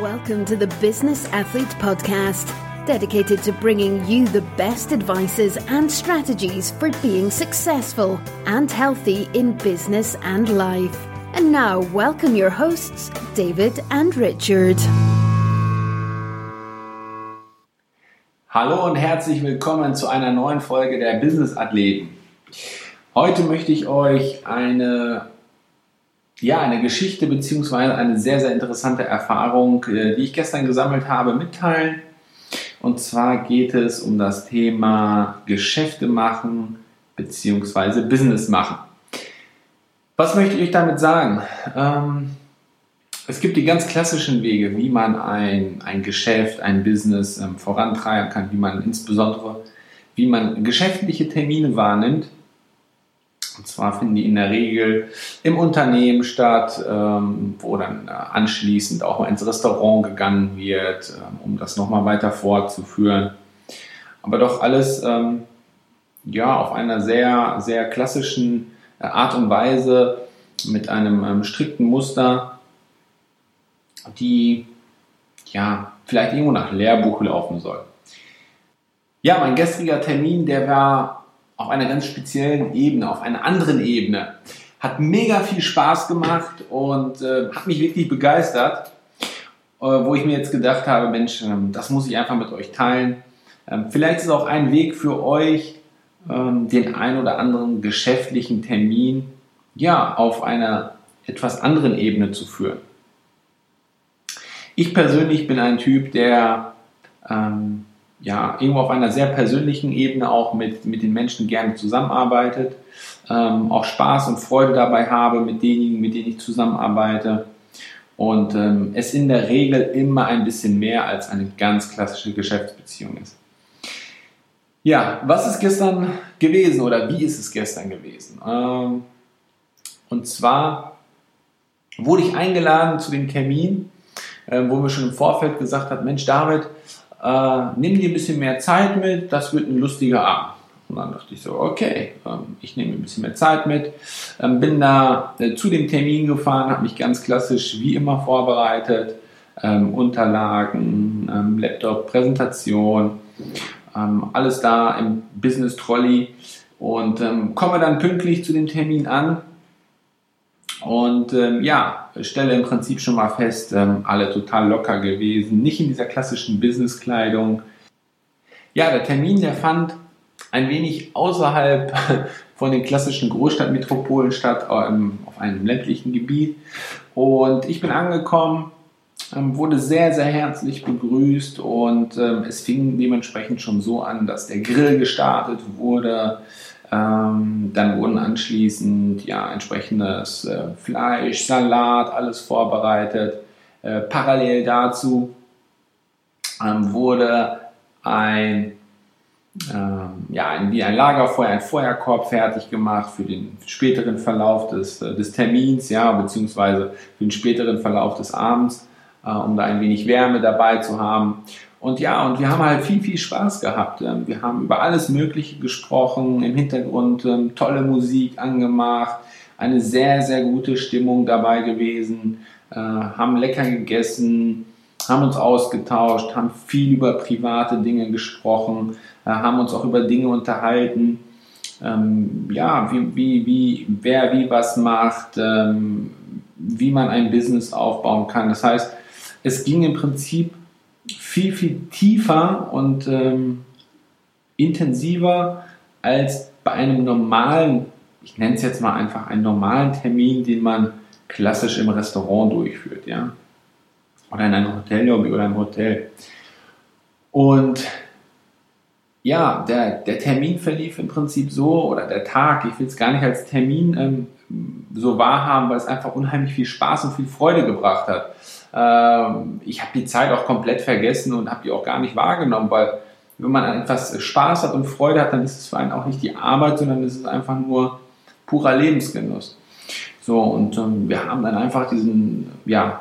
Welcome to the Business Athlete Podcast, dedicated to bringing you the best advices and strategies for being successful and healthy in business and life. And now, welcome your hosts, David and Richard. Hallo und herzlich willkommen zu einer neuen Folge der Business Athleten. Heute möchte ich euch eine, ja, eine Geschichte bzw. eine sehr, sehr interessante Erfahrung, äh, die ich gestern gesammelt habe, mitteilen. Und zwar geht es um das Thema Geschäfte machen bzw. Business machen. Was möchte ich damit sagen? Ähm, es gibt die ganz klassischen Wege, wie man ein, ein Geschäft, ein Business ähm, vorantreiben kann, wie man insbesondere, wie man geschäftliche Termine wahrnimmt. Und zwar finden die in der Regel im Unternehmen statt, ähm, wo dann äh, anschließend auch mal ins Restaurant gegangen wird, ähm, um das nochmal weiter fortzuführen. Aber doch alles ähm, ja, auf einer sehr, sehr klassischen äh, Art und Weise mit einem strikten Muster, die ja vielleicht irgendwo nach Lehrbuch laufen soll. Ja, mein gestriger Termin, der war auf einer ganz speziellen Ebene, auf einer anderen Ebene. Hat mega viel Spaß gemacht und äh, hat mich wirklich begeistert, äh, wo ich mir jetzt gedacht habe, Mensch, äh, das muss ich einfach mit euch teilen. Ähm, vielleicht ist auch ein Weg für euch, ähm, den ein oder anderen geschäftlichen Termin ja auf einer etwas anderen Ebene zu führen. Ich persönlich bin ein Typ, der ähm, ja irgendwo auf einer sehr persönlichen Ebene auch mit, mit den Menschen gerne zusammenarbeitet, ähm, auch Spaß und Freude dabei habe mit denjenigen, mit denen ich zusammenarbeite und ähm, es in der Regel immer ein bisschen mehr als eine ganz klassische Geschäftsbeziehung ist. Ja, was ist gestern gewesen oder wie ist es gestern gewesen? Ähm, und zwar wurde ich eingeladen zu dem Termin, äh, wo mir schon im Vorfeld gesagt hat, Mensch David, äh, nimm dir ein bisschen mehr Zeit mit, das wird ein lustiger Abend. Und dann dachte ich so, okay, ähm, ich nehme ein bisschen mehr Zeit mit. Ähm, bin da äh, zu dem Termin gefahren, habe mich ganz klassisch wie immer vorbereitet. Ähm, Unterlagen, Laptop, Präsentation, alles da im Business Trolley und komme dann pünktlich zu dem Termin an und ähm, ja, stelle im Prinzip schon mal fest, ähm, alle total locker gewesen, nicht in dieser klassischen Businesskleidung. Ja, der Termin, der fand ein wenig außerhalb von den klassischen Großstadtmetropolen statt, ähm, auf einem ländlichen Gebiet. Und ich bin angekommen, ähm, wurde sehr, sehr herzlich begrüßt und ähm, es fing dementsprechend schon so an, dass der Grill gestartet wurde. Ähm, dann wurden anschließend ja entsprechendes äh, Fleisch, Salat, alles vorbereitet. Äh, parallel dazu ähm, wurde ein ähm, ja, ein, wie ein Lagerfeuer, ein Feuerkorb fertig gemacht für den späteren Verlauf des, äh, des Termins, ja, beziehungsweise für den späteren Verlauf des Abends äh, um da ein wenig Wärme dabei zu haben. Und ja, und wir haben halt viel, viel Spaß gehabt. Ähm, wir haben über alles Mögliche gesprochen, im Hintergrund ähm, tolle Musik angemacht, eine sehr, sehr gute Stimmung dabei gewesen, äh, haben lecker gegessen, haben uns ausgetauscht, haben viel über private Dinge gesprochen, äh, haben uns auch über Dinge unterhalten, ähm, ja, wie, wie, wie, wer wie was macht, wie man ein Business aufbauen kann. Das heißt, es ging im Prinzip viel, viel tiefer und ähm, intensiver als bei einem normalen, ich nenne es jetzt mal einfach einen normalen Termin, den man klassisch im Restaurant durchführt, ja. Oder in einem Hotellobby oder im Hotel. Und ja, der, der Termin verlief im Prinzip so, oder der Tag, ich will es gar nicht als Termin ähm, so wahrhaben, weil es einfach unheimlich viel Spaß und viel Freude gebracht hat. Ähm, ich habe die Zeit auch komplett vergessen und habe die auch gar nicht wahrgenommen, weil wenn man etwas Spaß hat und Freude hat, dann ist es für einen auch nicht die Arbeit, sondern es ist einfach nur purer Lebensgenuss. So, und ähm, wir haben dann einfach diesen, ja,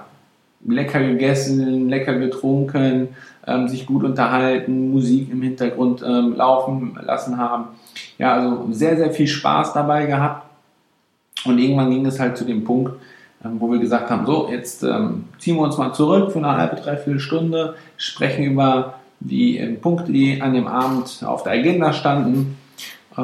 lecker gegessen, lecker getrunken, ähm, sich gut unterhalten, Musik im Hintergrund laufen lassen haben. Ja, also sehr, sehr viel Spaß dabei gehabt. Und irgendwann ging es halt zu dem Punkt, ähm, wo wir gesagt haben, so, jetzt ähm, ziehen wir uns mal zurück für eine halbe, dreiviertel Stunde, sprechen über die ähm, Punkte, die an dem Abend auf der Agenda standen, äh,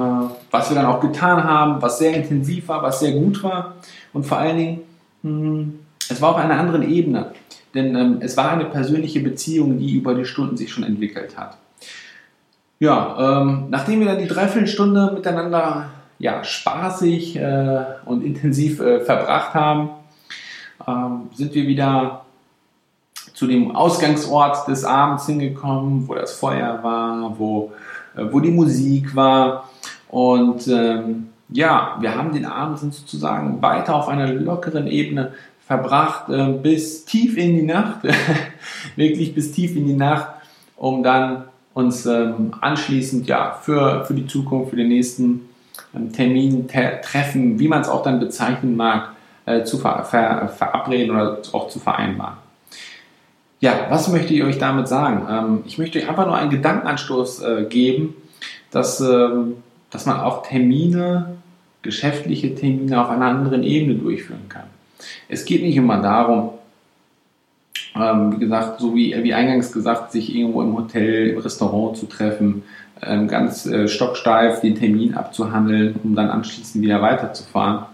was wir dann auch getan haben, was sehr intensiv war, was sehr gut war und vor allen Dingen, mh, hm, es war auf einer anderen Ebene, denn ähm, es war eine persönliche Beziehung, die über die Stunden sich schon entwickelt hat. Ja, ähm, nachdem wir dann die Dreiviertelstunde miteinander ja, spaßig äh, und intensiv äh, verbracht haben, ähm, sind wir wieder zu dem Ausgangsort des Abends hingekommen, wo das Feuer war, wo, äh, wo die Musik war. Und ähm, ja, wir haben den Abend sozusagen weiter auf einer lockeren Ebene verbracht, äh, bis tief in die Nacht, wirklich bis tief in die Nacht, um dann uns ähm, anschließend ja für, für die Zukunft, für den nächsten Termin, Treffen, wie man es auch dann bezeichnen mag, äh, zu ver ver verabreden oder auch zu vereinbaren. Ja, was möchte ich euch damit sagen? Ähm, ich möchte euch einfach nur einen Gedankenanstoß äh, geben, dass, ähm, dass man auch Termine, geschäftliche Termine auf einer anderen Ebene durchführen kann. Es geht nicht immer darum, ähm, wie gesagt, so wie, wie eingangs gesagt, sich irgendwo im Hotel, im Restaurant zu treffen, ganz äh, stocksteif den Termin abzuhandeln, um dann anschließend wieder weiterzufahren,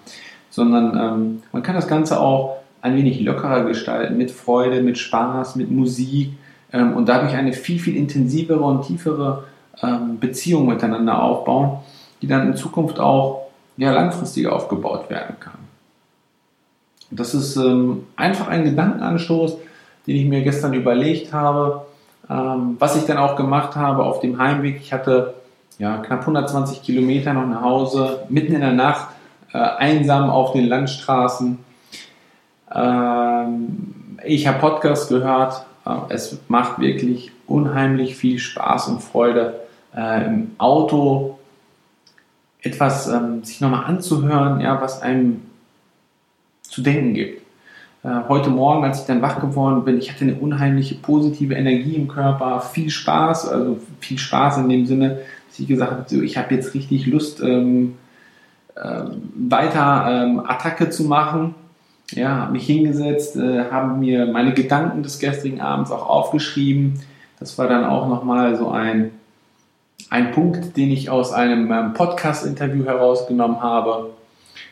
sondern ähm, man kann das Ganze auch ein wenig lockerer gestalten, mit Freude, mit Spaß, mit Musik ähm, und dadurch eine viel, viel intensivere und tiefere ähm, Beziehung miteinander aufbauen, die dann in Zukunft auch ja, langfristiger aufgebaut werden kann. Das ist ähm, einfach ein Gedankenanstoß, den ich mir gestern überlegt habe, ähm, was ich dann auch gemacht habe auf dem Heimweg. Ich hatte ja, knapp 120 Kilometer noch nach Hause, mitten in der Nacht, äh, einsam auf den Landstraßen. Ähm, ich habe Podcast gehört. Äh, es macht wirklich unheimlich viel Spaß und Freude, äh, im Auto etwas ähm, sich nochmal anzuhören, ja, was einem zu denken gibt. Äh, heute Morgen, als ich dann wach geworden bin, ich hatte eine unheimliche positive Energie im Körper, viel Spaß, also viel Spaß in dem Sinne, dass ich gesagt habe, ich habe jetzt richtig Lust, ähm, äh, weiter ähm, Attacke zu machen. Ja, habe mich hingesetzt, äh, habe mir meine Gedanken des gestrigen Abends auch aufgeschrieben. Das war dann auch nochmal so ein, ein Punkt, den ich aus einem ähm, Podcast-Interview herausgenommen habe,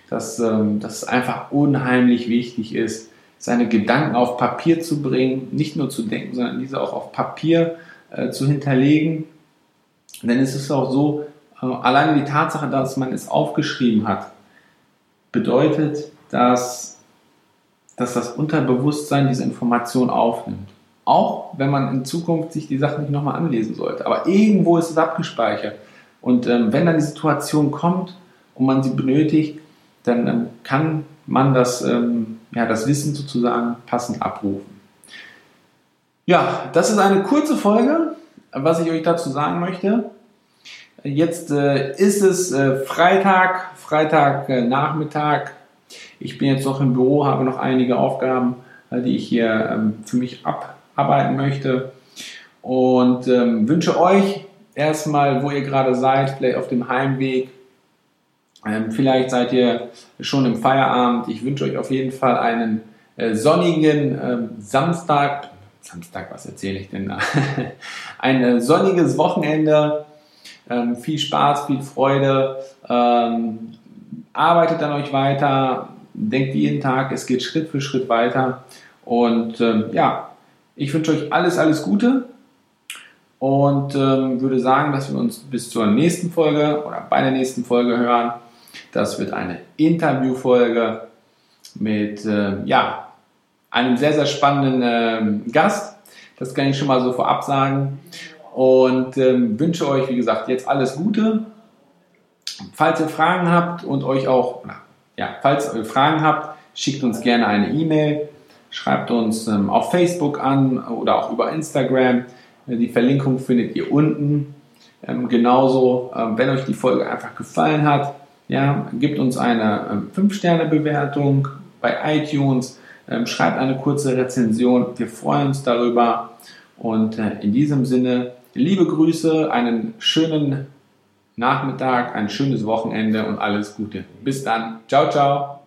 dass, ähm, dass einfach unheimlich wichtig ist, seine Gedanken auf Papier zu bringen, nicht nur zu denken, sondern diese auch auf Papier äh, zu hinterlegen. Denn es ist auch so, äh, alleine die Tatsache, dass man es aufgeschrieben hat, bedeutet, dass, dass das Unterbewusstsein diese Information aufnimmt. Auch wenn man in Zukunft sich die Sachen nicht nochmal anlesen sollte. Aber irgendwo ist es abgespeichert. Und ähm, wenn dann die Situation kommt und man sie benötigt, dann ähm, kann man das ähm, ja, das Wissen sozusagen passend abrufen. Ja, das ist eine kurze Folge, was ich euch dazu sagen möchte. Jetzt äh, ist es äh, Freitag, Freitagnachmittag. Äh, ich bin jetzt noch im Büro, habe noch einige Aufgaben, äh, die ich hier ähm, für mich abarbeiten möchte. Und ähm, wünsche euch erstmal, wo ihr gerade seid, vielleicht auf dem Heimweg, ähm, vielleicht seid ihr schon im Feierabend. Ich wünsche euch auf jeden Fall einen äh, sonnigen ähm, Samstag. Samstag, was erzähle ich denn da? Ein äh, sonniges Wochenende. Ähm, viel Spaß, viel Freude. Ähm, arbeitet an euch weiter. Denkt jeden Tag, es geht Schritt für Schritt weiter. Und ähm, ja, ich wünsche euch alles, alles Gute und ähm, würde sagen, dass wir uns bis zur nächsten Folge oder bei der nächsten Folge hören. Das wird eine Interviewfolge mit äh, ja, einem sehr, sehr spannenden äh, Gast. Das kann ich schon mal so vorab sagen. Und ähm, wünsche euch, wie gesagt, jetzt alles Gute. Falls ihr Fragen habt und euch auch, na, ja, falls ihr Fragen habt, schickt uns gerne eine E-Mail, schreibt uns ähm, auf Facebook an oder auch über Instagram. Die Verlinkung findet ihr unten. Ähm, genauso, ähm, wenn euch die Folge einfach gefallen hat, ja, gebt uns eine 5-Sterne-Bewertung ähm, bei iTunes, ähm, schreibt eine kurze Rezension. Wir freuen uns darüber. Und äh, in diesem Sinne, liebe Grüße, einen schönen Nachmittag, ein schönes Wochenende und alles Gute. Bis dann. Ciao, ciao.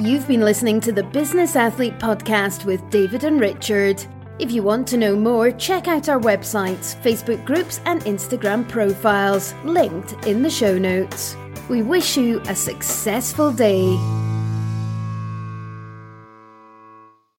You've been listening to the Business Athlete Podcast with David and Richard. If you want to know more, check out our websites, Facebook groups, and Instagram profiles, linked in the show notes. We wish you a successful day.